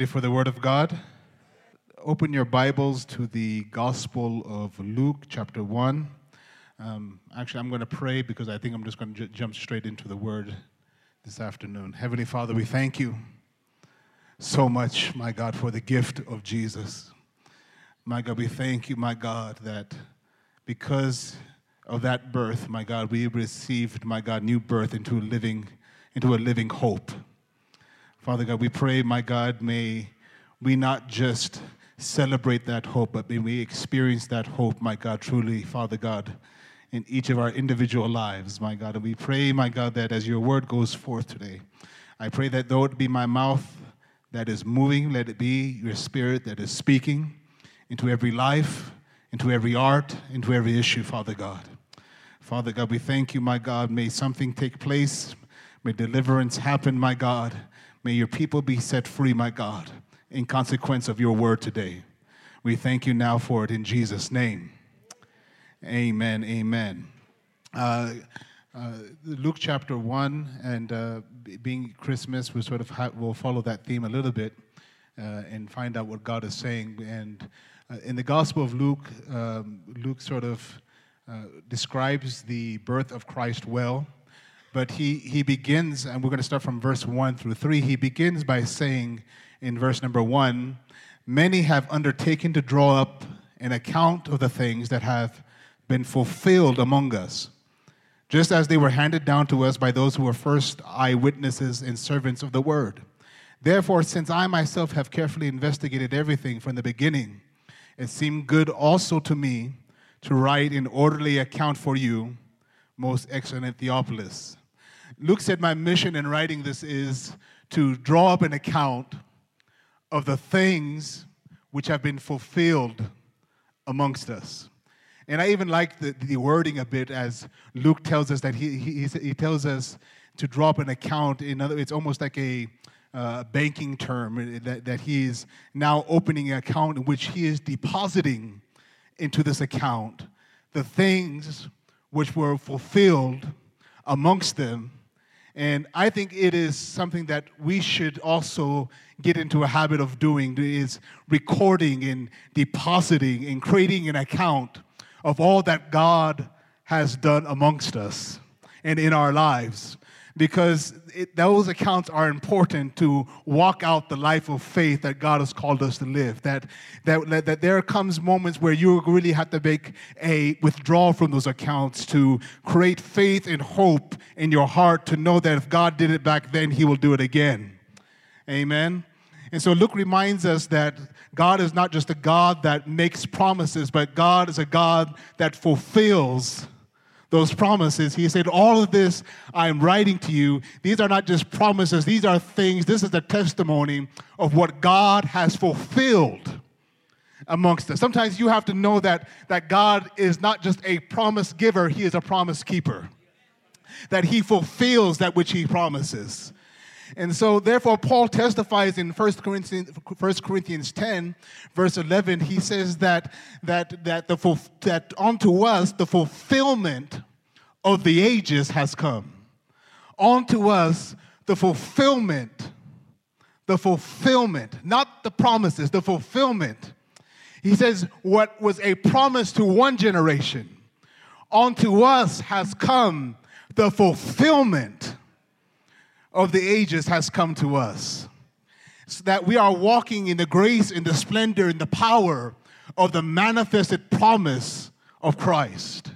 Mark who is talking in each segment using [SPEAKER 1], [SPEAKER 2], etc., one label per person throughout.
[SPEAKER 1] ready for the Word of God? Open your Bibles to the Gospel of Luke, chapter 1. Um, actually, I'm going to pray because I think I'm just going to j- jump straight into the Word this afternoon. Heavenly Father, we thank you so much, my God, for the gift of Jesus. My God, we thank you, my God, that because of that birth, my God, we received, my God, new birth into a living, into a living hope. Father God, we pray, my God, may we not just celebrate that hope, but may we experience that hope, my God, truly, Father God, in each of our individual lives, my God. And we pray, my God, that as your word goes forth today, I pray that though it be my mouth that is moving, let it be your spirit that is speaking into every life, into every art, into every issue, Father God. Father God, we thank you, my God. May something take place. May deliverance happen, my God. May your people be set free, my God, in consequence of your word today. We thank you now for it in Jesus' name. Amen. Amen. Uh, uh, Luke chapter 1, and uh, being Christmas, we sort of ha- will follow that theme a little bit uh, and find out what God is saying. And uh, in the Gospel of Luke, um, Luke sort of uh, describes the birth of Christ well. But he, he begins, and we're going to start from verse 1 through 3. He begins by saying in verse number 1 Many have undertaken to draw up an account of the things that have been fulfilled among us, just as they were handed down to us by those who were first eyewitnesses and servants of the word. Therefore, since I myself have carefully investigated everything from the beginning, it seemed good also to me to write an orderly account for you, most excellent Theophilus Luke said, My mission in writing this is to draw up an account of the things which have been fulfilled amongst us. And I even like the, the wording a bit as Luke tells us that he, he, he tells us to draw up an account. In other, it's almost like a uh, banking term that, that he is now opening an account in which he is depositing into this account the things which were fulfilled amongst them and I think it is something that we should also get into a habit of doing is recording and depositing and creating an account of all that God has done amongst us and in our lives because it, those accounts are important to walk out the life of faith that God has called us to live. That, that, that there comes moments where you really have to make a withdrawal from those accounts to create faith and hope in your heart to know that if God did it back then, He will do it again. Amen. And so Luke reminds us that God is not just a God that makes promises, but God is a God that fulfills those promises. He said, All of this I'm writing to you. These are not just promises, these are things. This is the testimony of what God has fulfilled amongst us. Sometimes you have to know that, that God is not just a promise giver, He is a promise keeper. That He fulfills that which He promises. And so, therefore, Paul testifies in 1 Corinthians, 1 Corinthians 10, verse 11, he says that, that, that, the, that unto us the fulfillment of the ages has come. Unto us the fulfillment, the fulfillment, not the promises, the fulfillment. He says, what was a promise to one generation, unto us has come the fulfillment of the ages has come to us. So that we are walking in the grace, in the splendor, in the power of the manifested promise of Christ.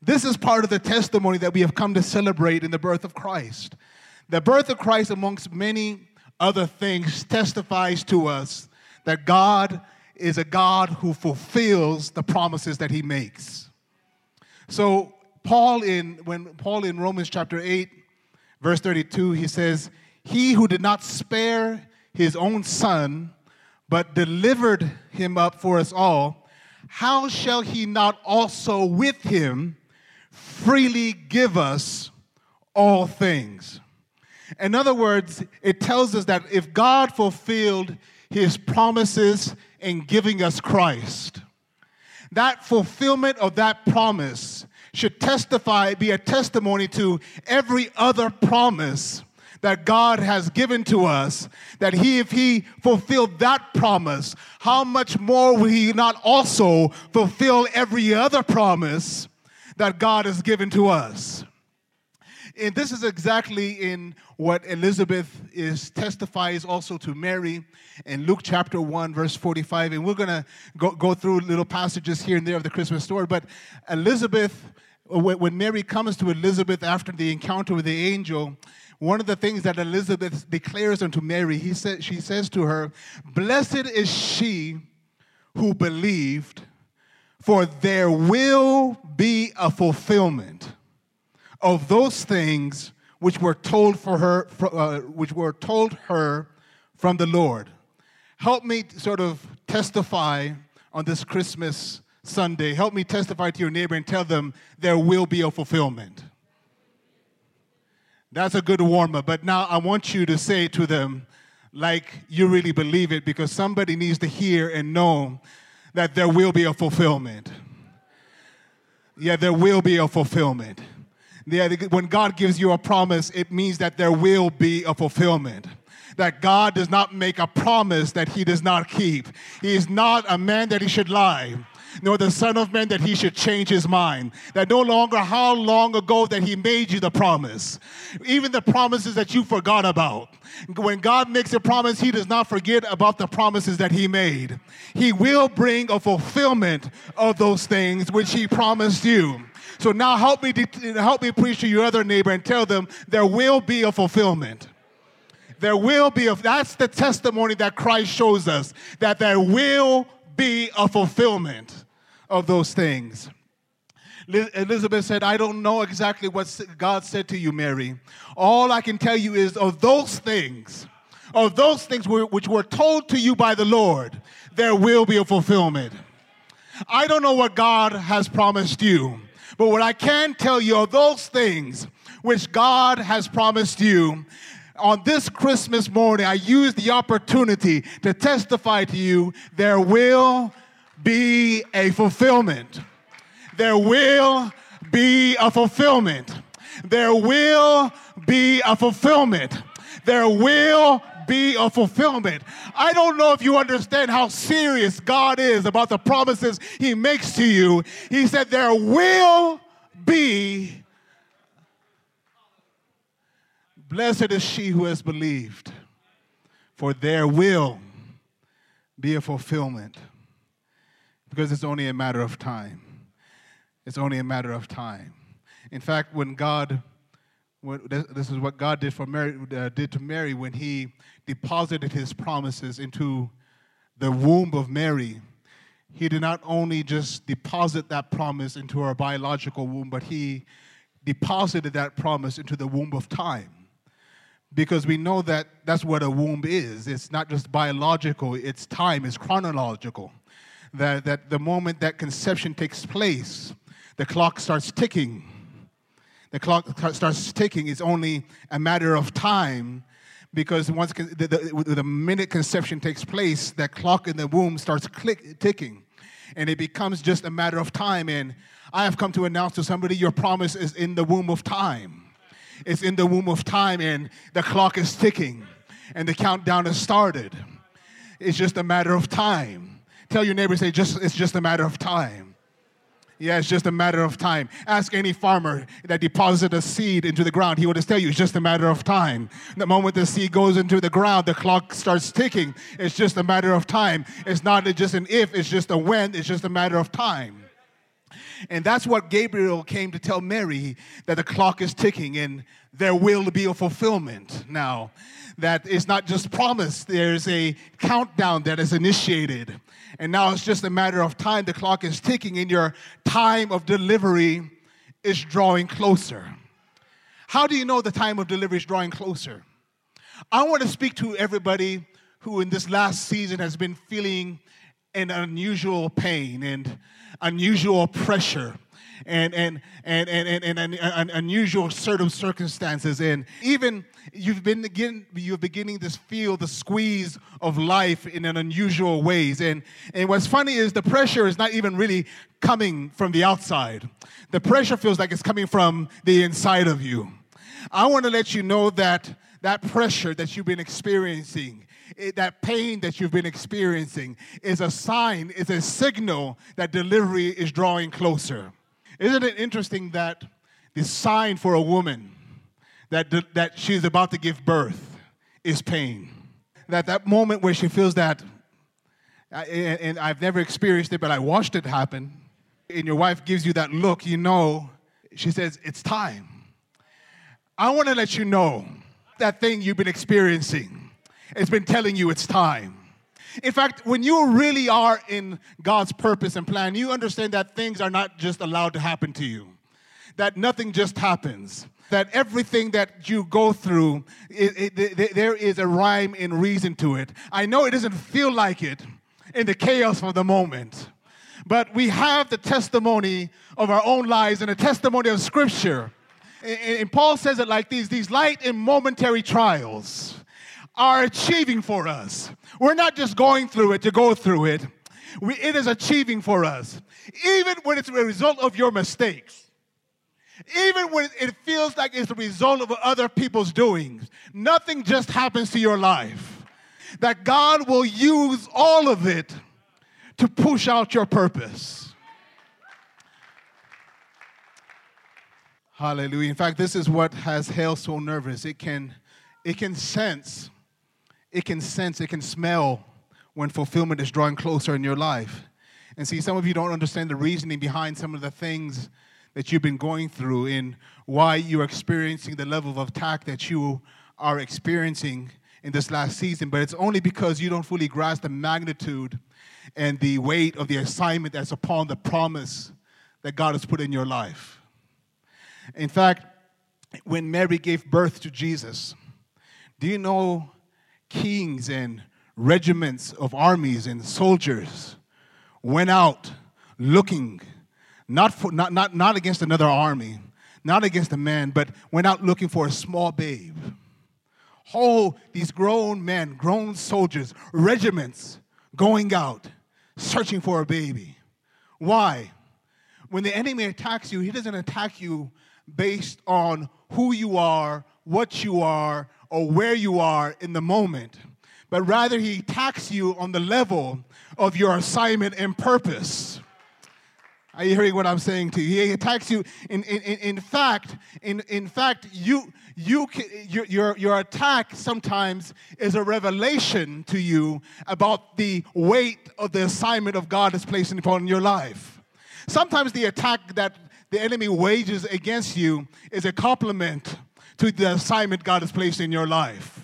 [SPEAKER 1] This is part of the testimony that we have come to celebrate in the birth of Christ. The birth of Christ, amongst many other things, testifies to us that God is a God who fulfills the promises that he makes. So, Paul in when Paul in Romans chapter 8 Verse 32, he says, He who did not spare his own son, but delivered him up for us all, how shall he not also with him freely give us all things? In other words, it tells us that if God fulfilled his promises in giving us Christ, that fulfillment of that promise should testify, be a testimony to every other promise that God has given to us, that he, if he fulfilled that promise, how much more will he not also fulfill every other promise that God has given to us? And this is exactly in what Elizabeth is testifies also to Mary in Luke chapter 1, verse 45. And we're going to go, go through little passages here and there of the Christmas story. But Elizabeth, when Mary comes to Elizabeth after the encounter with the angel, one of the things that Elizabeth declares unto Mary, he said, she says to her, Blessed is she who believed, for there will be a fulfillment of those things which were told for her, uh, which were told her from the Lord. Help me sort of testify on this Christmas Sunday. Help me testify to your neighbor and tell them there will be a fulfillment. That's a good warm up. But now I want you to say to them, like you really believe it, because somebody needs to hear and know that there will be a fulfillment. Yeah, there will be a fulfillment. Yeah, when God gives you a promise, it means that there will be a fulfillment. That God does not make a promise that he does not keep. He is not a man that he should lie nor the Son of Man that he should change his mind. That no longer how long ago that he made you the promise. Even the promises that you forgot about. When God makes a promise, he does not forget about the promises that he made. He will bring a fulfillment of those things which he promised you. So now help me, help me preach to your other neighbor and tell them there will be a fulfillment there will be a, that's the testimony that Christ shows us that there will be a fulfillment of those things. Elizabeth said, I don't know exactly what God said to you, Mary. All I can tell you is of those things, of those things which were told to you by the Lord, there will be a fulfillment. I don't know what God has promised you, but what I can tell you are those things which God has promised you. On this Christmas morning, I use the opportunity to testify to you there will be a fulfillment. There will be a fulfillment. There will be a fulfillment. There will be a fulfillment. I don't know if you understand how serious God is about the promises He makes to you. He said, There will be. Blessed is she who has believed, for there will be a fulfillment because it's only a matter of time. It's only a matter of time. In fact, when God, when, this is what God did for Mary, uh, did to Mary when He deposited His promises into the womb of Mary. He did not only just deposit that promise into her biological womb, but He deposited that promise into the womb of time. Because we know that that's what a womb is. It's not just biological, it's time, it's chronological that, that the moment that conception takes place, the clock starts ticking. The clock starts ticking. It's only a matter of time because once the, the, the minute conception takes place, that clock in the womb starts click, ticking. And it becomes just a matter of time. And I have come to announce to somebody your promise is in the womb of time. It's in the womb of time, and the clock is ticking, and the countdown has started. It's just a matter of time. Tell your neighbor, say, just, it's just a matter of time. Yeah, it's just a matter of time. Ask any farmer that deposited a seed into the ground. He will just tell you it's just a matter of time. The moment the seed goes into the ground, the clock starts ticking. It's just a matter of time. It's not just an if, it's just a when, it's just a matter of time. And that's what Gabriel came to tell Mary that the clock is ticking and there will be a fulfillment now. That it's not just promised, there's a countdown that is initiated. And now it's just a matter of time. The clock is ticking, and your time of delivery is drawing closer. How do you know the time of delivery is drawing closer? I want to speak to everybody who, in this last season, has been feeling an unusual pain and unusual pressure and, and, and, and, and, and, and unusual circumstances. And even you've been again, you're beginning to feel the squeeze of life in an unusual ways. And, and what's funny is the pressure is not even really coming from the outside. The pressure feels like it's coming from the inside of you. I want to let you know that that pressure that you've been experiencing, it, that pain that you've been experiencing is a sign, is a signal that delivery is drawing closer. Isn't it interesting that the sign for a woman that, that she's about to give birth is pain? That that moment where she feels that, and I've never experienced it, but I watched it happen, and your wife gives you that look, you know, she says, It's time. I want to let you know that thing you've been experiencing it's been telling you it's time. In fact, when you really are in God's purpose and plan, you understand that things are not just allowed to happen to you, that nothing just happens, that everything that you go through, it, it, there is a rhyme and reason to it. I know it doesn't feel like it in the chaos of the moment, but we have the testimony of our own lives and a testimony of Scripture. And Paul says it like these these light and momentary trials are achieving for us. We're not just going through it to go through it, we, it is achieving for us. Even when it's a result of your mistakes, even when it feels like it's a result of other people's doings, nothing just happens to your life. That God will use all of it to push out your purpose. Hallelujah. In fact, this is what has hell so nervous. It can, it can sense it can sense, it can smell when fulfillment is drawing closer in your life. And see, some of you don't understand the reasoning behind some of the things that you've been going through and why you're experiencing the level of attack that you are experiencing in this last season. But it's only because you don't fully grasp the magnitude and the weight of the assignment that's upon the promise that God has put in your life. In fact, when Mary gave birth to Jesus, do you know kings and regiments of armies and soldiers went out looking not, for, not, not, not against another army, not against a man, but went out looking for a small babe. Oh, these grown men, grown soldiers, regiments going out searching for a baby. Why? When the enemy attacks you, he doesn't attack you based on who you are, what you are, or where you are in the moment, but rather he attacks you on the level of your assignment and purpose. Are you hearing what I'm saying to you? He attacks you. In, in, in fact, in, in fact, you, you can, your, your, your attack sometimes is a revelation to you about the weight of the assignment of God is placing upon your life. Sometimes the attack that the enemy wages against you is a compliment to the assignment God has placed in your life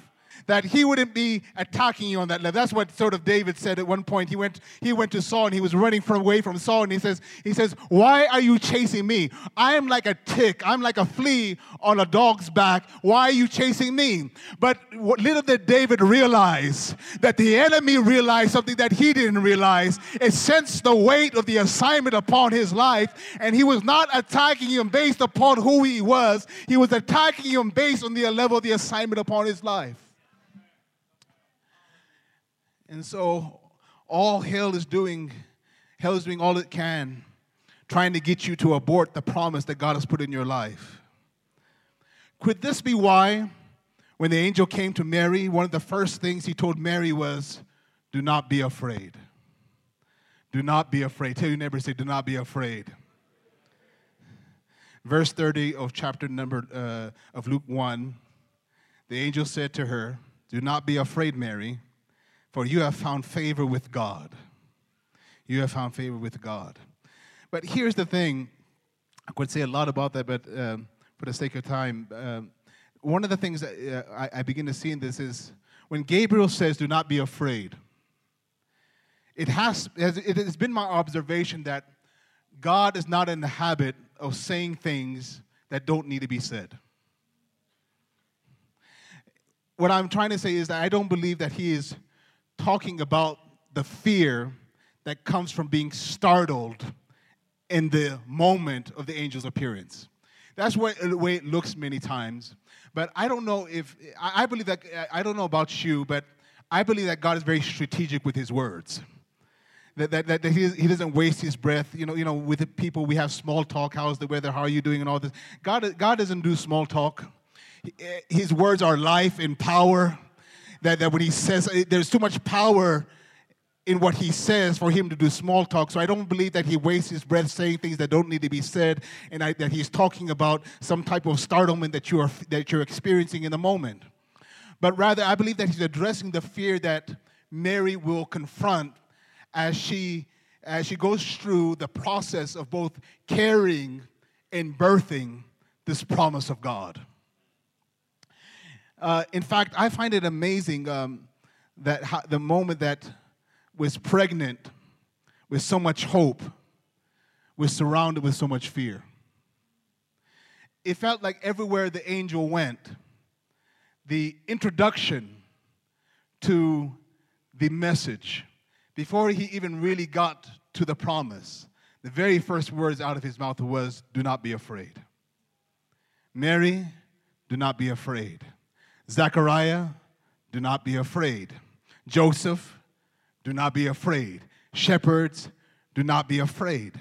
[SPEAKER 1] that he wouldn't be attacking you on that level. That's what sort of David said at one point. He went, he went to Saul and he was running from away from Saul and he says, he says, Why are you chasing me? I am like a tick, I'm like a flea on a dog's back. Why are you chasing me? But little did David realize that the enemy realized something that he didn't realize. It sensed the weight of the assignment upon his life, and he was not attacking him based upon who he was. He was attacking him based on the level of the assignment upon his life. And so all hell is doing, hell is doing all it can, trying to get you to abort the promise that God has put in your life. Could this be why, when the angel came to Mary, one of the first things he told Mary was, Do not be afraid. Do not be afraid. Tell your neighbor, say, Do not be afraid. Verse 30 of chapter number uh, of Luke 1 the angel said to her, Do not be afraid, Mary for you have found favor with God. You have found favor with God. But here's the thing I could say a lot about that, but um, for the sake of time, um, one of the things that uh, I, I begin to see in this is when Gabriel says, Do not be afraid, it has, it has been my observation that God is not in the habit of saying things that don't need to be said. What I'm trying to say is that I don't believe that He is talking about the fear that comes from being startled in the moment of the angel's appearance. That's the way it looks many times. But I don't know if, I believe that, I don't know about you, but I believe that God is very strategic with his words. That, that, that he, he doesn't waste his breath. You know, you know, with people, we have small talk. How's the weather? How are you doing? And all this. God, God doesn't do small talk. Eh, his words are life and power. That, that when he says, eh, there's too much power in what he says for him to do small talk. So I don't believe that he wastes his breath saying things that don't need to be said, and I, that he's talking about some type of startlement that you are that you're experiencing in the moment. But rather, I believe that he's addressing the fear that Mary will confront as she as she goes through the process of both carrying and birthing this promise of God. Uh, in fact, I find it amazing um, that how, the moment that was pregnant with so much hope was surrounded with so much fear. It felt like everywhere the angel went, the introduction to the message, before he even really got to the promise, the very first words out of his mouth was, Do not be afraid. Mary, do not be afraid. Zechariah, do not be afraid. Joseph, do not be afraid. Shepherds, do not be afraid.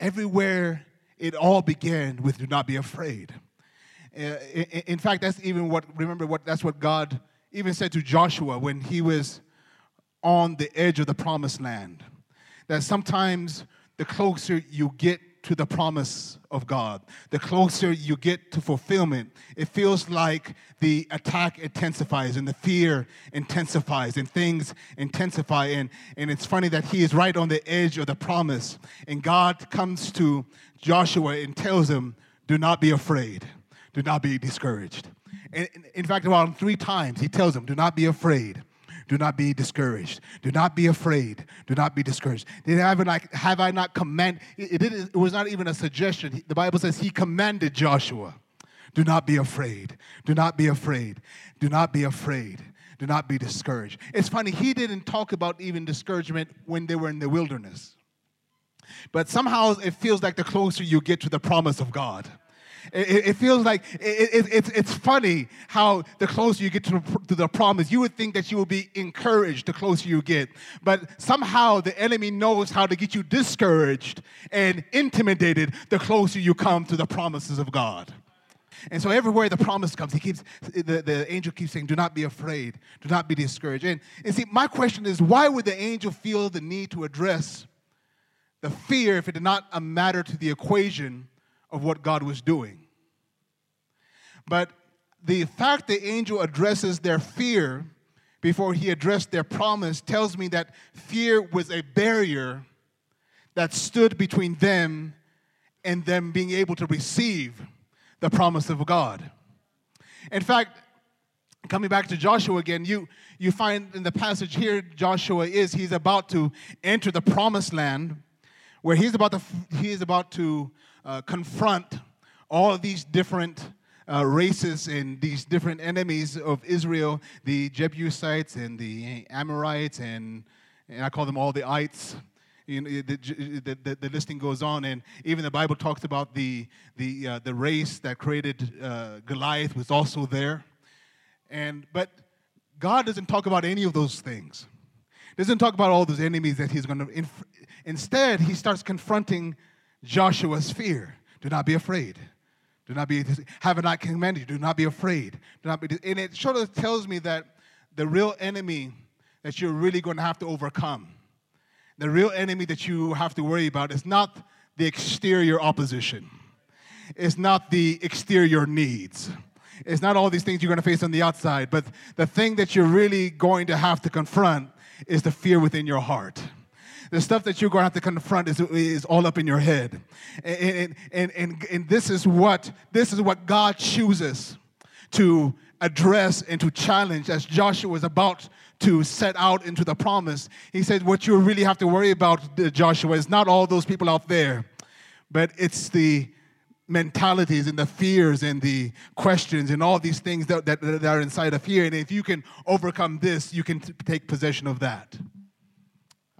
[SPEAKER 1] everywhere it all began with do not be afraid. Uh, in fact, that's even what, remember, what that's what God even said to Joshua when he was on the edge of the promised land. That sometimes the closer you get to the promise of God. The closer you get to fulfillment, it feels like the attack intensifies and the fear intensifies and things intensify. And, and it's funny that he is right on the edge of the promise. And God comes to Joshua and tells him, Do not be afraid, do not be discouraged. And in fact, about three times, he tells him, Do not be afraid. Do not be discouraged. Do not be afraid. Do not be discouraged. Did I, have I not command? It, it, it was not even a suggestion. The Bible says he commanded Joshua, do not be afraid. Do not be afraid. Do not be afraid. Do not be discouraged. It's funny, he didn't talk about even discouragement when they were in the wilderness. But somehow it feels like the closer you get to the promise of God it, it feels like it, it, it's, it's funny how the closer you get to the, to the promise, you would think that you will be encouraged the closer you get. But somehow the enemy knows how to get you discouraged and intimidated the closer you come to the promises of God. And so everywhere the promise comes, he keeps the, the angel keeps saying, Do not be afraid, do not be discouraged. And, and see, my question is, why would the angel feel the need to address the fear if it did not matter to the equation of what God was doing. But the fact the angel addresses their fear before he addressed their promise tells me that fear was a barrier that stood between them and them being able to receive the promise of God. In fact, coming back to Joshua again, you, you find in the passage here, Joshua is, he's about to enter the promised land where he's about to, he is about to uh, confront all these different uh, races and these different enemies of Israel, the Jebusites and the Amorites, and, and I call them all the ites. You know, the, the, the, the, listing goes on, and even the Bible talks about the, the, uh, the race that created uh, Goliath was also there. And, but God doesn't talk about any of those things. Doesn't talk about all those enemies that he's going to. Inf- instead, he starts confronting Joshua's fear. Do not be afraid. Do not be, have not commanded you. Do not be afraid. Do not be, and it sort of tells me that the real enemy that you're really going to have to overcome, the real enemy that you have to worry about is not the exterior opposition. It's not the exterior needs. It's not all these things you're going to face on the outside, but the thing that you're really going to have to confront is the fear within your heart the stuff that you're going to have to confront is, is all up in your head. And, and, and, and this is what this is what God chooses to address and to challenge as Joshua is about to set out into the promise. He said, What you really have to worry about, uh, Joshua, is not all those people out there, but it's the mentalities and the fears and the questions and all these things that, that, that are inside of here. And if you can overcome this, you can t- take possession of that.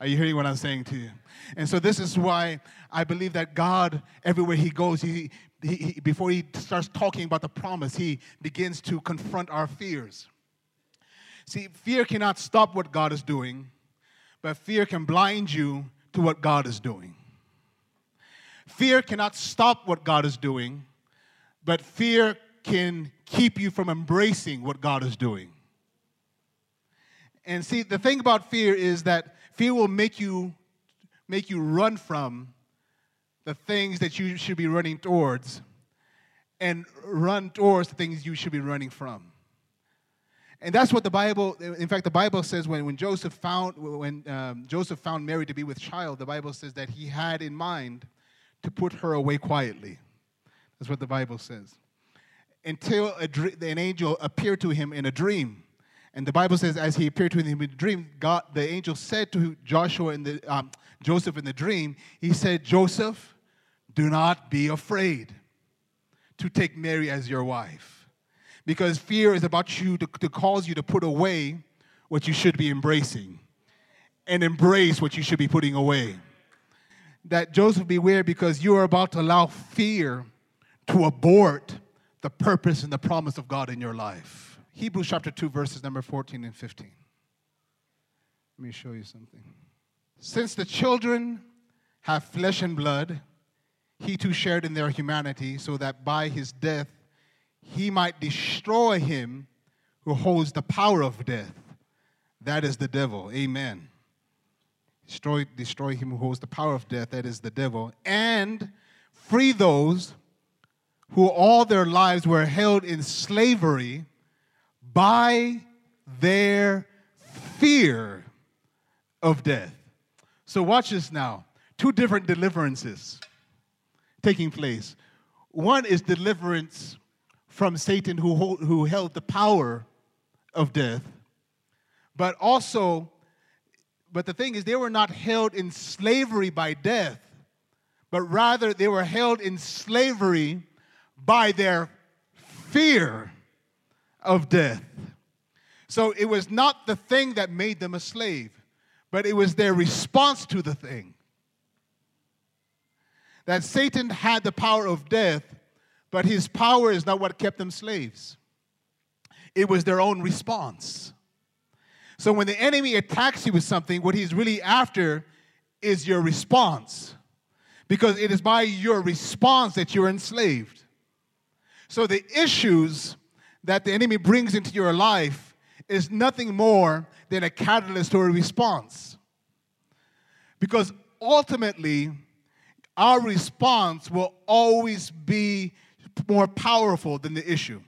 [SPEAKER 1] Are you hearing what I'm saying to you? And so this is why I believe that God, everywhere He goes, he, he, he, before He starts talking about the promise, He begins to confront our fears. See, fear cannot stop what God is doing, but fear can blind you to what God is doing. Fear cannot stop what God is doing, but fear can keep you from embracing what God is doing. And see, the thing about fear is that fear will make you make you run from the things that you should be running towards and run towards the things you should be running from. And that's what the Bible, in fact, the Bible says when, when Joseph found when um, Joseph found Mary to be with child, the Bible says that he had in mind to put her away quietly. That's what the Bible says. Until a, an angel appeared to him in a dream. And the Bible says, as he appeared to him in a dream, God, the angel said to Joshua in the um, Joseph in the dream, he said, Joseph, do not be afraid to take Mary as your wife. Because fear is about you to, to cause you to put away what you should be embracing and embrace what you should be putting away. That Joseph beware because you are about to allow fear to abort the purpose and the promise of God in your life. Hebrews chapter 2, verses number 14 and 15. Let me show you something. Since the children have flesh and blood, he too shared in their humanity, so that by his death he might destroy him who holds the power of death. That is the devil. Amen. Destroy, destroy him who holds the power of death. That is the devil. And free those who all their lives were held in slavery by their fear of death. So, watch this now. Two different deliverances taking place. One is deliverance from Satan, who, hold, who held the power of death, but also, but the thing is, they were not held in slavery by death, but rather they were held in slavery by their fear of death. So it was not the thing that made them a slave, but it was their response to the thing. That Satan had the power of death, but his power is not what kept them slaves. It was their own response. So when the enemy attacks you with something, what he's really after is your response. Because it is by your response that you're enslaved. So the issues that the enemy brings into your life is nothing more than a catalyst or a response. Because ultimately, our response will always be more powerful than the issue.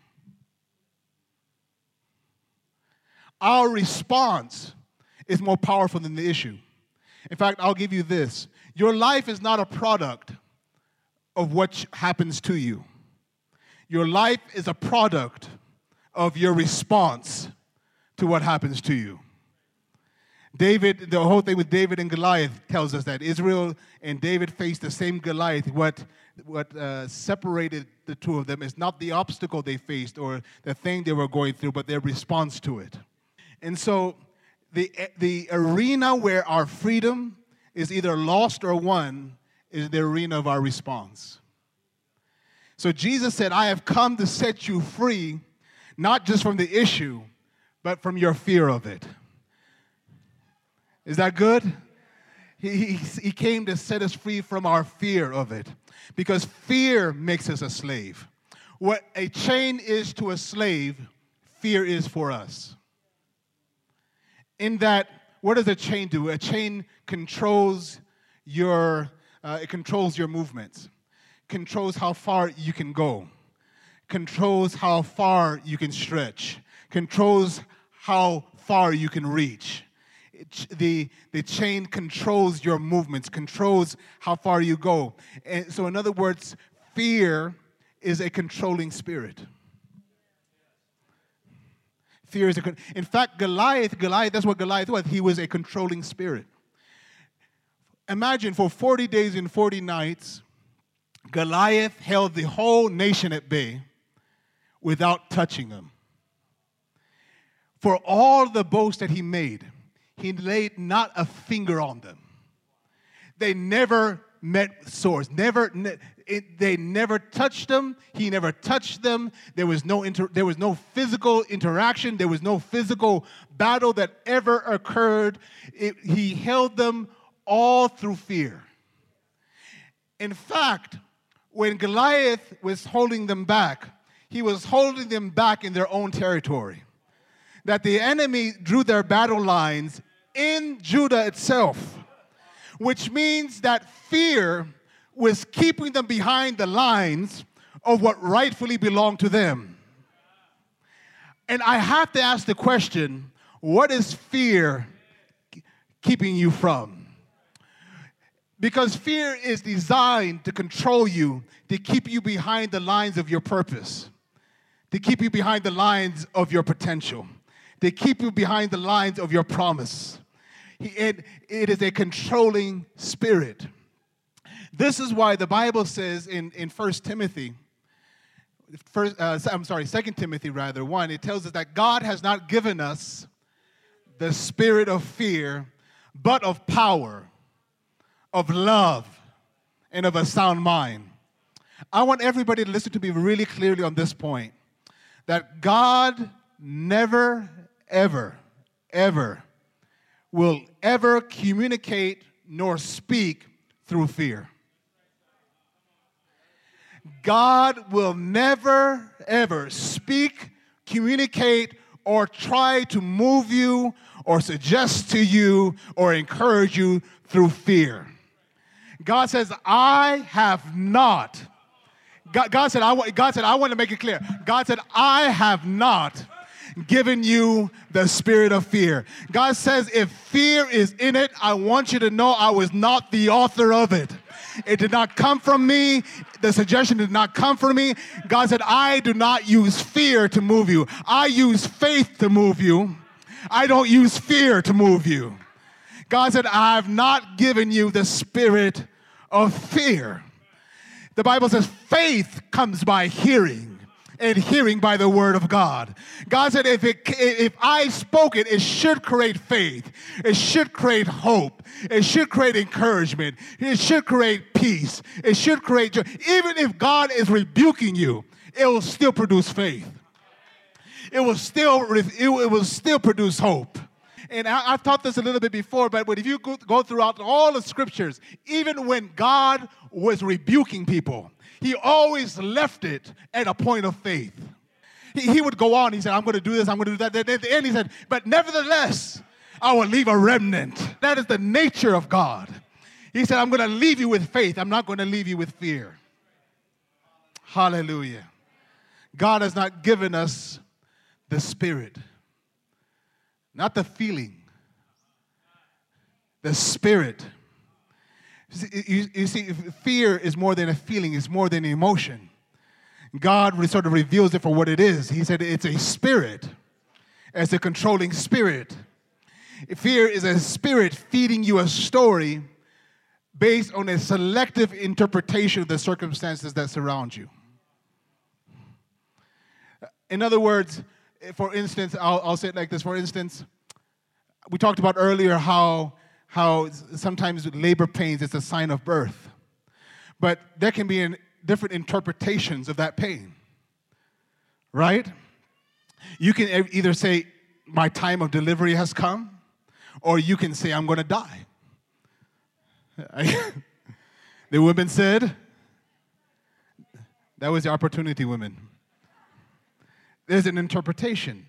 [SPEAKER 1] Our response is more powerful than the issue. In fact, I'll give you this your life is not a product of what happens to you. Your life is a product of your response to what happens to you. David, the whole thing with David and Goliath tells us that Israel and David faced the same Goliath. What, what uh, separated the two of them is not the obstacle they faced or the thing they were going through, but their response to it. And so, the, the arena where our freedom is either lost or won is the arena of our response. So Jesus said, I have come to set you free, not just from the issue, but from your fear of it. Is that good? He, he, he came to set us free from our fear of it because fear makes us a slave. What a chain is to a slave, fear is for us. In that, what does a chain do? A chain controls your, uh, it controls your movements controls how far you can go, controls how far you can stretch, controls how far you can reach. It, the, the chain controls your movements, controls how far you go. And so, in other words, fear is a controlling spirit. Fear is a. In fact, Goliath, Goliath, that's what Goliath was. He was a controlling spirit. Imagine for 40 days and 40 nights, Goliath held the whole nation at bay without touching them. For all the boast that he made, he laid not a finger on them. They never met swords. Never, ne- it, they never touched them. He never touched them. There was no inter- there was no physical interaction. There was no physical battle that ever occurred. It, he held them all through fear. In fact, when Goliath was holding them back, he was holding them back in their own territory. That the enemy drew their battle lines in Judah itself, which means that fear was keeping them behind the lines of what rightfully belonged to them. And I have to ask the question what is fear keeping you from? Because fear is designed to control you, to keep you behind the lines of your purpose, to keep you behind the lines of your potential, They keep you behind the lines of your promise. It, it is a controlling spirit. This is why the Bible says in, in 1 Timothy, first, uh, I'm sorry, 2 Timothy rather, 1, it tells us that God has not given us the spirit of fear, but of power, of love, and of a sound mind. I want everybody to listen to me really clearly on this point that God never, ever, ever will ever communicate nor speak through fear. God will never, ever speak, communicate, or try to move you, or suggest to you, or encourage you through fear. God says, I have not. God, God said, I, God said, I want to make it clear. God said, I have not given you the spirit of fear. God says, if fear is in it, I want you to know I was not the author of it. It did not come from me. The suggestion did not come from me. God said, I do not use fear to move you. I use faith to move you. I don't use fear to move you. God said, I have not given you the spirit of fear. The Bible says faith comes by hearing and hearing by the word of God. God said, if, it, if I spoke it, it should create faith. It should create hope. It should create encouragement. It should create peace. It should create joy. Even if God is rebuking you, it will still produce faith. It will still, it will still produce hope and I, have taught this a little bit before, but if you go, go throughout all the scriptures, even when God was rebuking people, he always left it at a point of faith. He, he would go on, he said, I'm going to do this, I'm going to do that. At the end, he said, but nevertheless, I will leave a remnant. That is the nature of God. He said, I'm going to leave you with faith, I'm not going to leave you with fear. Hallelujah. God has not given us the Spirit, not the feeling, the Spirit. You, see, fear is more than a feeling, it's more than emotion. God sort of reveals it for what it is. He said it's a spirit, it's a controlling spirit. Fear is a spirit feeding you a story based on a selective interpretation of the circumstances that surround you. In other words, for instance, I'll, I'll say it like this for instance, we talked about earlier how how sometimes labor pains is a sign of birth. But there can be different interpretations of that pain, right? You can either say, My time of delivery has come, or you can say, I'm going to die. the women said, That was the opportunity, women. There's an interpretation.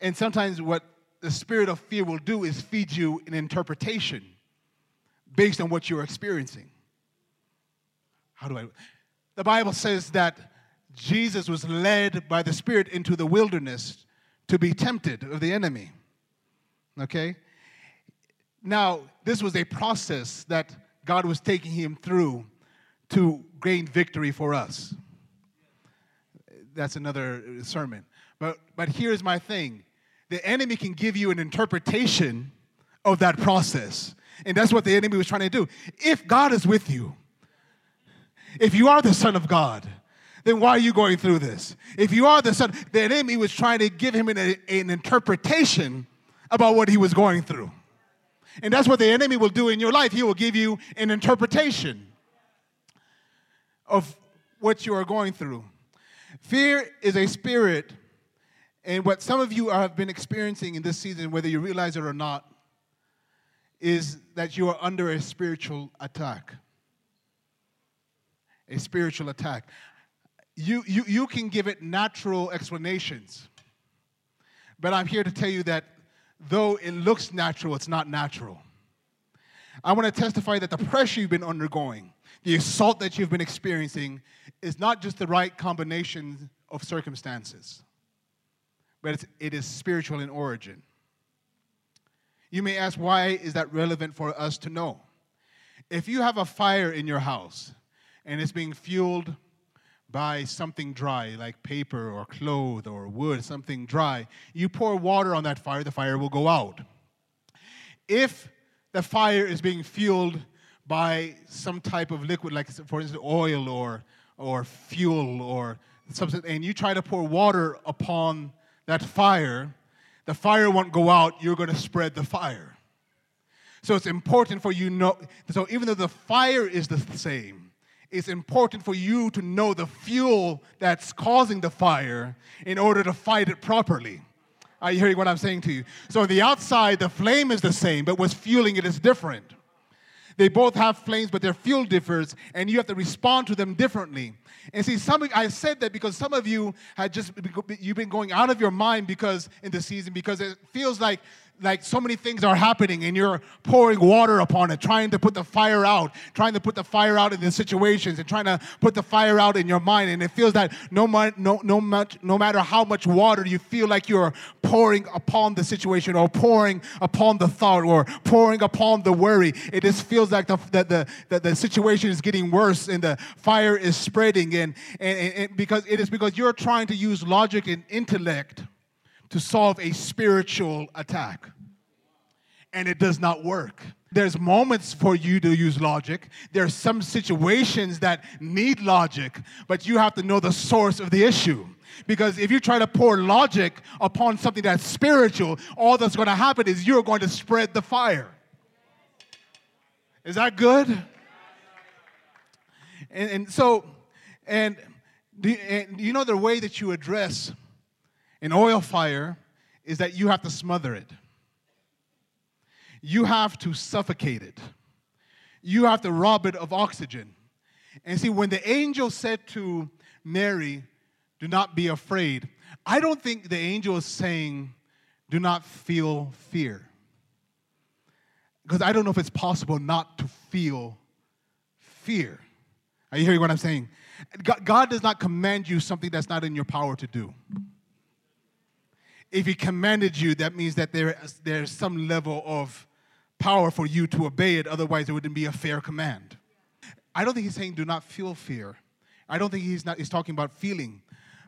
[SPEAKER 1] And sometimes what the spirit of fear will do is feed you an interpretation based on what you're experiencing. How do I? The Bible says that Jesus was led by the Spirit into the wilderness to be tempted of the enemy. Okay? Now, this was a process that God was taking him through to gain victory for us. That's another uh, sermon. But, but here's my thing the enemy can give you an interpretation of that process. And that's what the enemy was trying to do. If God is with you, if you are the Son of God, then why are you going through this? If you are the Son, the enemy was trying to give him an, an interpretation about what he was going through. And that's what the enemy will do in your life. He will give you an interpretation of what you are going through. Fear is a spirit and what some of you have been experiencing in this season, whether you realize it or not, is that you are under a spiritual attack. A spiritual attack. you, you, you can give it natural explanations. But I'm here to tell you that though it looks natural, it's not natural. I want to testify that the pressure you've been undergoing, the assault that you've been experiencing, is not just the right combination of circumstances, but it's, it is spiritual in origin. You may ask, why is that relevant for us to know? If you have a fire in your house and it's being fueled by something dry, like paper or cloth or wood, something dry, you pour water on that fire, the fire will go out. If the fire is being fueled by some type of liquid, like for instance, oil or, or fuel or something, and you try to pour water upon that fire, the fire won't go out, you're going to spread the fire. So it's important for you know. So even though the fire is the same, it's important for you to know the fuel that's causing the fire in order to fight it properly. Are you hearing what I'm saying to you? So on the outside, the flame is the same, but what's fueling it is different. They both have flames, but their fuel differs, and you have to respond to them differently. And see, some of, I said that because some of you had just you've been going out of your mind because in the season because it feels like like so many things are happening and you're pouring water upon it, trying to put the fire out, trying to put the fire out in the situations and trying to put the fire out in your mind. And it feels that no, no, no, much, no matter how much water you feel like you're pouring upon the situation or pouring upon the thought or pouring upon the worry, it just feels like the, the, the, the situation is getting worse and the fire is spreading. And, and, and because it is because you're trying to use logic and intellect to solve a spiritual attack. And it does not work. There's moments for you to use logic. There are some situations that need logic, but you have to know the source of the issue. Because if you try to pour logic upon something that's spiritual, all that's going to happen is you're going to spread the fire. Is that good? And, and so, and, the, and you know the way that you address an oil fire is that you have to smother it. You have to suffocate it. You have to rob it of oxygen. And see, when the angel said to Mary, Do not be afraid, I don't think the angel is saying, Do not feel fear. Because I don't know if it's possible not to feel fear. Are you hearing what I'm saying? God does not command you something that's not in your power to do if he commanded you, that means that there, there's some level of power for you to obey it. Otherwise, it wouldn't be a fair command. I don't think he's saying do not feel fear. I don't think he's not. He's talking about feeling,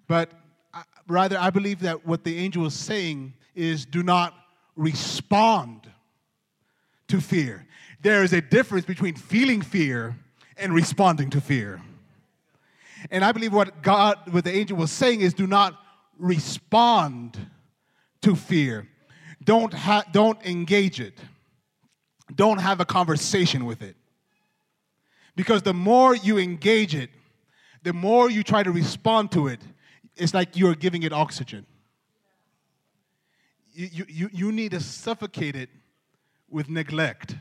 [SPEAKER 1] but I, rather, I believe that what the angel is saying is do not respond to fear. There is a difference between feeling fear and responding to fear. And I believe what God, what the angel was saying is do not respond to fear. Don't, ha- don't engage it. Don't have a conversation with it. Because the more you engage it, the more you try to respond to it, it's like you're giving it oxygen. You, you, you need to suffocate it with neglect.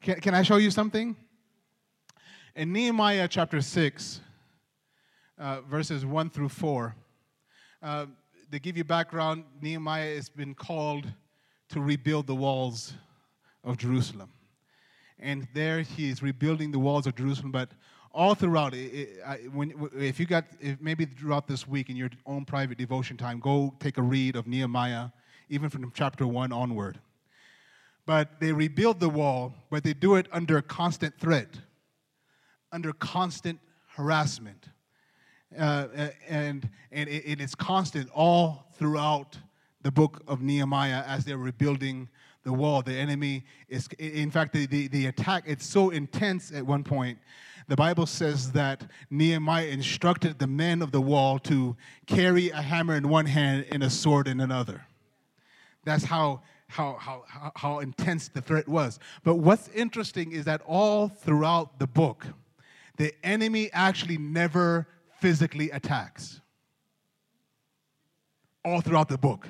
[SPEAKER 1] Can, can I show you something? In Nehemiah chapter 6, uh, verses 1 through 4, uh, to give you background, Nehemiah has been called to rebuild the walls of Jerusalem. And there he is rebuilding the walls of Jerusalem, but all throughout, it, it, I, when, if you got, if maybe throughout this week in your own private devotion time, go take a read of Nehemiah, even from chapter 1 onward. But they rebuild the wall, but they do it under constant threat, under constant harassment uh, and, and it, it's constant all throughout the book of Nehemiah as they're rebuilding the wall. The enemy is, in fact, the, the, the attack, it's so intense at one point. The Bible says that Nehemiah instructed the men of the wall to carry a hammer in one hand and a sword in another. That's how, how, how, how intense the threat was. But what's interesting is that all throughout the book, the enemy actually never physically attacks all throughout the book.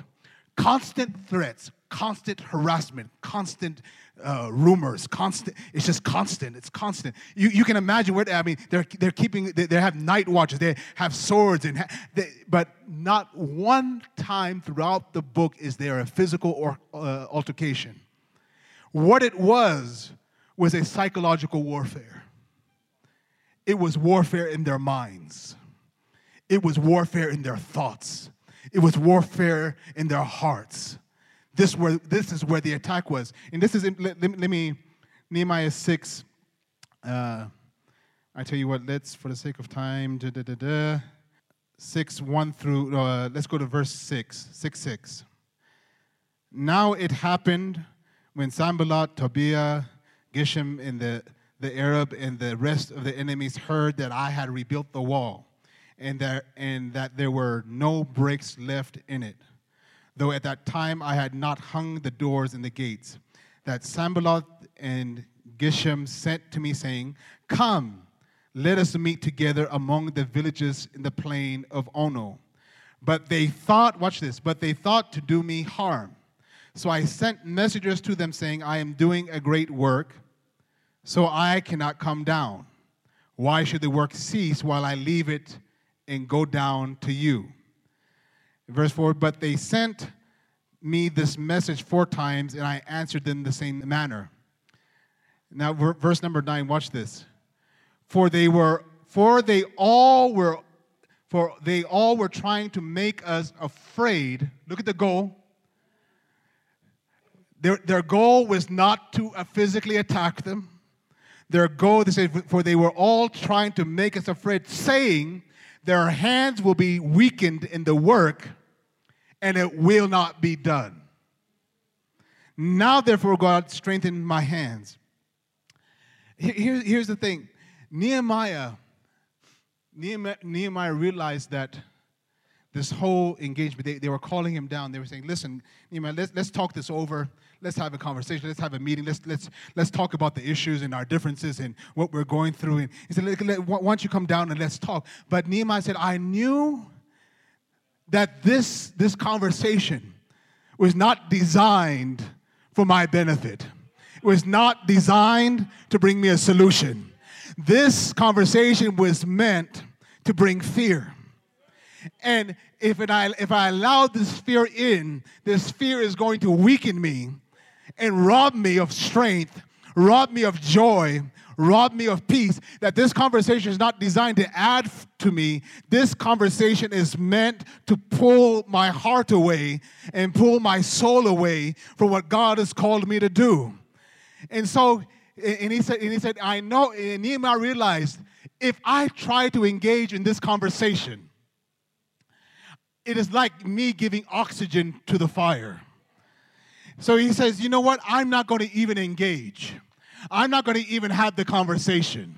[SPEAKER 1] Constant threats, constant harassment, constant uh, rumors, constant. It's just constant. It's constant. You, you can imagine where I mean they're they're keeping they, they have night watches. They have swords and ha- they, but not one time throughout the book is there a physical or uh, altercation. What it was was a psychological warfare. It was warfare in their minds. It was warfare in their thoughts. It was warfare in their hearts. This, where, this is where the attack was. And this is, let, let, let me, Nehemiah 6. Uh, I tell you what, let's, for the sake of time, da, da, da, da, 6, 1 through, uh, let's go to verse 6, 6, 6. Now it happened when Sanballat, Tobiah, Geshem, and the, the Arab and the rest of the enemies heard that I had rebuilt the wall and that, and that there were no breaks left in it. Though at that time I had not hung the doors and the gates, that Sanballat and Geshem sent to me, saying, Come, let us meet together among the villages in the plain of Ono. But they thought, watch this, but they thought to do me harm. So I sent messengers to them, saying, I am doing a great work, so I cannot come down. Why should the work cease while I leave it and go down to you. Verse 4 But they sent me this message four times, and I answered them the same manner. Now, verse number 9, watch this. For they were, for they all were, for they all were trying to make us afraid. Look at the goal. Their, their goal was not to physically attack them. Their goal, they say, for they were all trying to make us afraid, saying, their hands will be weakened in the work and it will not be done. Now, therefore, God, strengthen my hands. Here, here's the thing Nehemiah, Nehemiah, Nehemiah realized that this whole engagement, they, they were calling him down. They were saying, Listen, Nehemiah, let's, let's talk this over let's have a conversation. Let's have a meeting. Let's, let's, let's talk about the issues and our differences and what we're going through. And he said, why don't you come down and let's talk? But Nehemiah said, I knew that this, this conversation was not designed for my benefit. It was not designed to bring me a solution. This conversation was meant to bring fear. And if, it, I, if I allow this fear in, this fear is going to weaken me and rob me of strength, rob me of joy, rob me of peace. That this conversation is not designed to add to me. This conversation is meant to pull my heart away and pull my soul away from what God has called me to do. And so, and he said, and he said, I know, and Nehemiah realized if I try to engage in this conversation, it is like me giving oxygen to the fire. So he says, You know what? I'm not going to even engage. I'm not going to even have the conversation.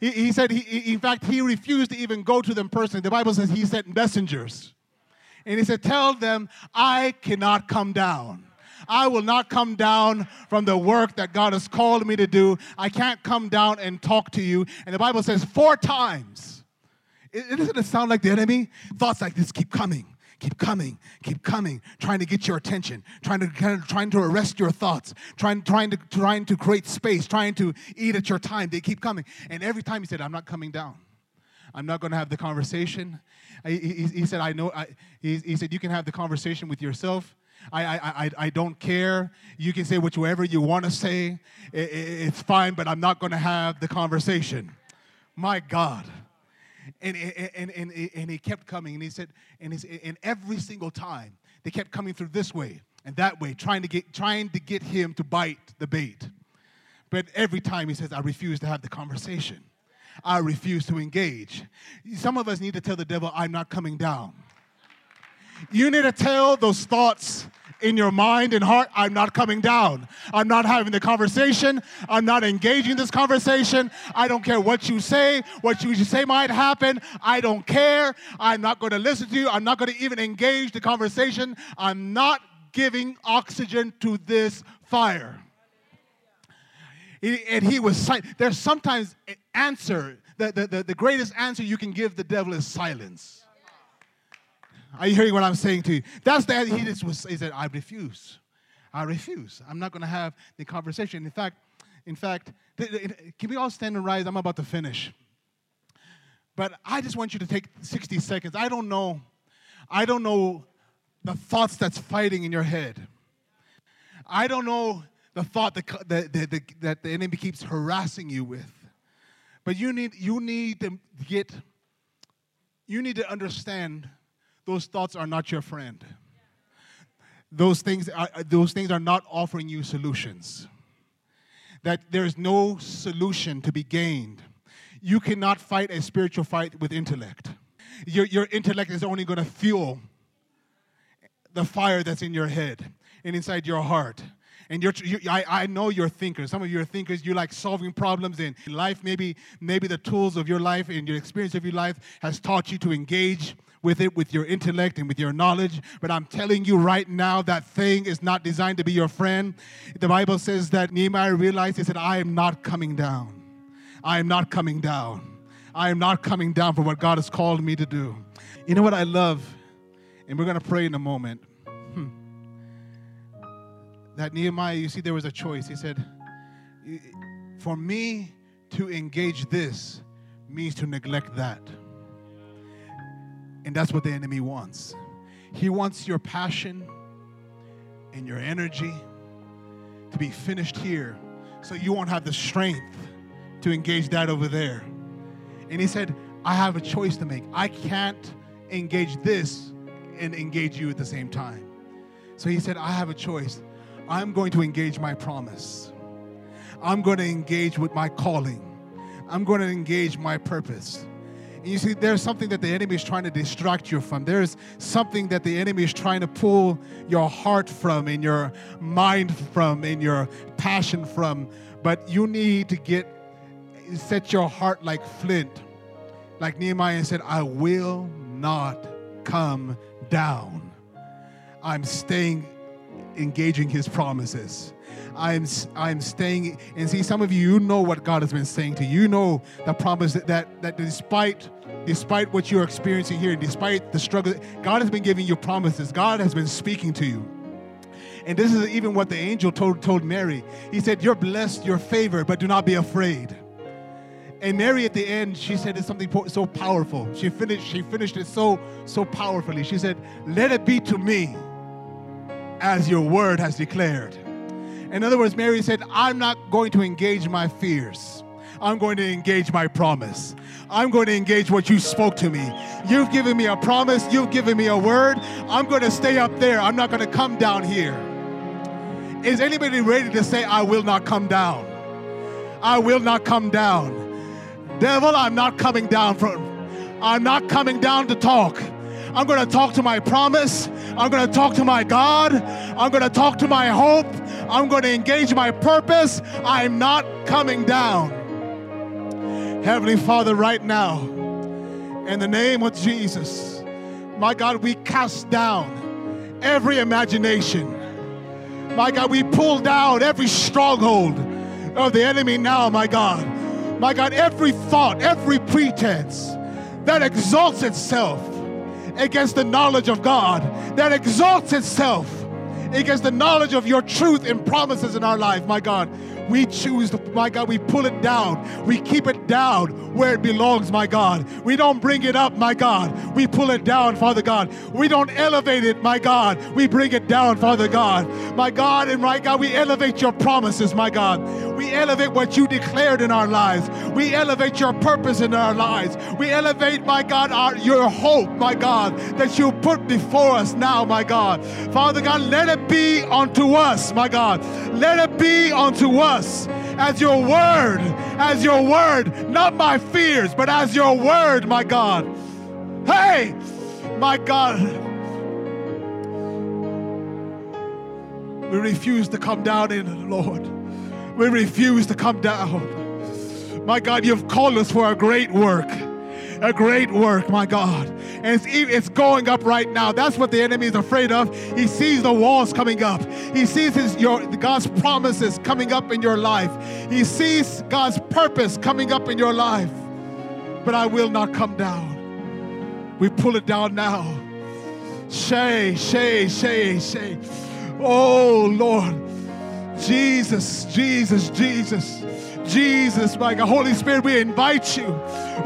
[SPEAKER 1] He, he said, he, in fact, he refused to even go to them personally. The Bible says he sent messengers. And he said, Tell them, I cannot come down. I will not come down from the work that God has called me to do. I can't come down and talk to you. And the Bible says four times. It, doesn't it sound like the enemy? Thoughts like this keep coming keep coming, keep coming, trying to get your attention, trying to kind of, trying to arrest your thoughts, trying trying to trying to create space, trying to eat at your time. They keep coming, and every time he said, "I'm not coming down. I'm not going to have the conversation." He, he, he said, "I know." I, he, he said, "You can have the conversation with yourself." I, I, I, I don't care. You can say whatever you want to say. It, it, it's fine, but I'm not going to have the conversation. My God. And, and, and, and he kept coming, and he said, and, and every single time they kept coming through this way and that way, trying to get, trying to get him to bite the bait. But every time he says, I refuse to have the conversation. I refuse to engage. Some of us need to tell the devil, I'm not coming down. You need to tell those thoughts in your mind and heart, I'm not coming down. I'm not having the conversation. I'm not engaging this conversation. I don't care what you say, what you say might happen. I don't care. I'm not going to listen to you. I'm not going to even engage the conversation. I'm not giving oxygen to this fire. And he was silent. There's sometimes an answer, the, the, the, the greatest answer you can give the devil is silence. Are you hearing what I'm saying to you? That's the he just was he said, I refuse. I refuse. I'm not going to have the conversation. In fact, in fact, can we all stand and rise? I'm about to finish. But I just want you to take 60 seconds. I don't know. I don't know the thoughts that's fighting in your head. I don't know the thought that, that, that, that the enemy keeps harassing you with. But you need, you need to get, you need to understand those thoughts are not your friend. Those things are, those things are not offering you solutions. That there's no solution to be gained. You cannot fight a spiritual fight with intellect. Your, your intellect is only going to fuel the fire that's in your head and inside your heart. And you're, you, I, I know you're thinkers. Some of you are thinkers. You like solving problems in life. Maybe, maybe the tools of your life and your experience of your life has taught you to engage with it with your intellect and with your knowledge. But I'm telling you right now, that thing is not designed to be your friend. The Bible says that Nehemiah realized, he said, I am not coming down. I am not coming down. I am not coming down for what God has called me to do. You know what I love? And we're going to pray in a moment. That Nehemiah, you see, there was a choice. He said, For me to engage this means to neglect that. And that's what the enemy wants. He wants your passion and your energy to be finished here so you won't have the strength to engage that over there. And he said, I have a choice to make. I can't engage this and engage you at the same time. So he said, I have a choice. I'm going to engage my promise. I'm going to engage with my calling. I'm going to engage my purpose. And you see, there's something that the enemy is trying to distract you from. There's something that the enemy is trying to pull your heart from, and your mind from, and your passion from. But you need to get set your heart like flint. Like Nehemiah said, I will not come down. I'm staying engaging his promises. I'm, I'm staying, and see, some of you, you know what God has been saying to you. You know the promise that, that, that despite, despite what you're experiencing here, despite the struggle, God has been giving you promises. God has been speaking to you. And this is even what the angel told, told Mary. He said, You're blessed, you're favored, but do not be afraid. And Mary at the end, she said it's something so powerful. She finished, she finished it so, so powerfully. She said, Let it be to me as your word has declared. In other words, Mary said, I'm not going to engage my fears. I'm going to engage my promise. I'm going to engage what you spoke to me. You've given me a promise. You've given me a word. I'm going to stay up there. I'm not going to come down here. Is anybody ready to say, I will not come down? I will not come down. Devil, I'm not coming down from, I'm not coming down to talk. I'm going to talk to my promise. I'm going to talk to my God. I'm going to talk to my hope. I'm going to engage my purpose. I'm not coming down. Heavenly Father, right now, in the name of Jesus, my God, we cast down every imagination. My God, we pull down every stronghold of the enemy now, my God. My God, every thought, every pretense that exalts itself against the knowledge of God, that exalts itself against the knowledge of your truth and promises in our life, my God. We choose, my God, we pull it down. We keep it down where it belongs, my God. We don't bring it up, my God. We pull it down, Father God. We don't elevate it, my God. We bring it down, Father God. My God and my God, we elevate your promises, my God. We elevate what you declared in our lives. We elevate your purpose in our lives. We elevate, my God, our, your hope, my God, that you put before us now, my God. Father God, let it be unto us, my God. Let it be unto us us as your word, as your word, not my fears, but as your word, my God. Hey, my God. We refuse to come down in, Lord. We refuse to come down. My God, you've called us for a great work a great work, my God. And it's, it's going up right now. That's what the enemy is afraid of. He sees the walls coming up. He sees his, your, God's promises coming up in your life. He sees God's purpose coming up in your life. But I will not come down. We pull it down now. Shay, Shay, Shay, Shay. Oh, Lord. Jesus, Jesus, Jesus. Jesus, my God. Holy Spirit, we invite you.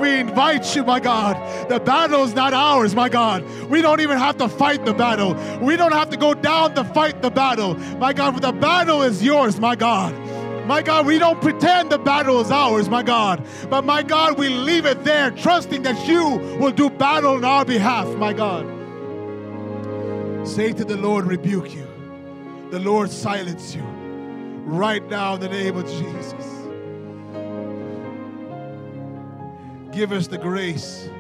[SPEAKER 1] We invite you, my God. The battle is not ours, my God. We don't even have to fight the battle. We don't have to go down to fight the battle. My God, the battle is yours, my God. My God, we don't pretend the battle is ours, my God. But my God, we leave it there, trusting that you will do battle on our behalf, my God. Say to the Lord, rebuke you. The Lord silence you. Right now, in the name of Jesus. Give us the grace.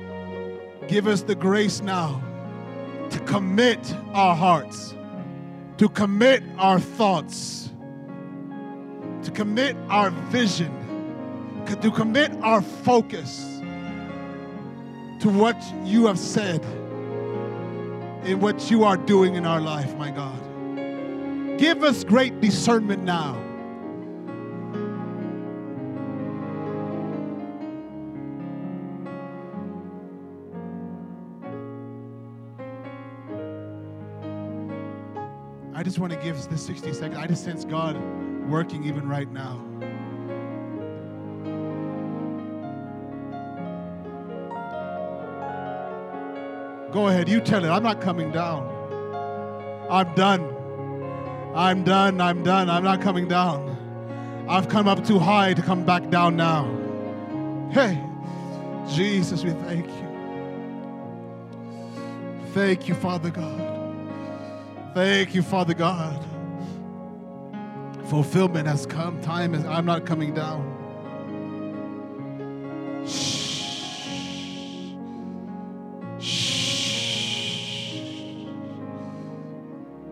[SPEAKER 1] Give us the grace now to commit our hearts, to commit our thoughts to commit our vision, to commit our focus to what you have said and what you are doing in our life, my God. Give us great discernment now. I just want to give this 60 seconds. I just sense God working even right now. Go ahead, you tell it. I'm not coming down. I'm done. I'm done. I'm done. I'm not coming down. I've come up too high to come back down now. Hey, Jesus, we thank you. Thank you, Father God. Thank you, Father God. Fulfillment has come. Time is, I'm not coming down. Shh. Shh.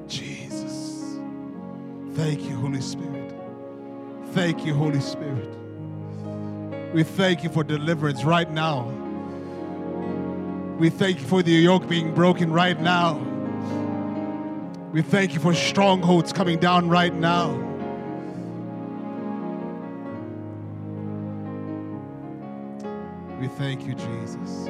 [SPEAKER 1] Jesus. Thank you, Holy Spirit. Thank you, Holy Spirit. We thank you for deliverance right now. We thank you for the yoke being broken right now. We thank you for strongholds coming down right now. We thank you, Jesus.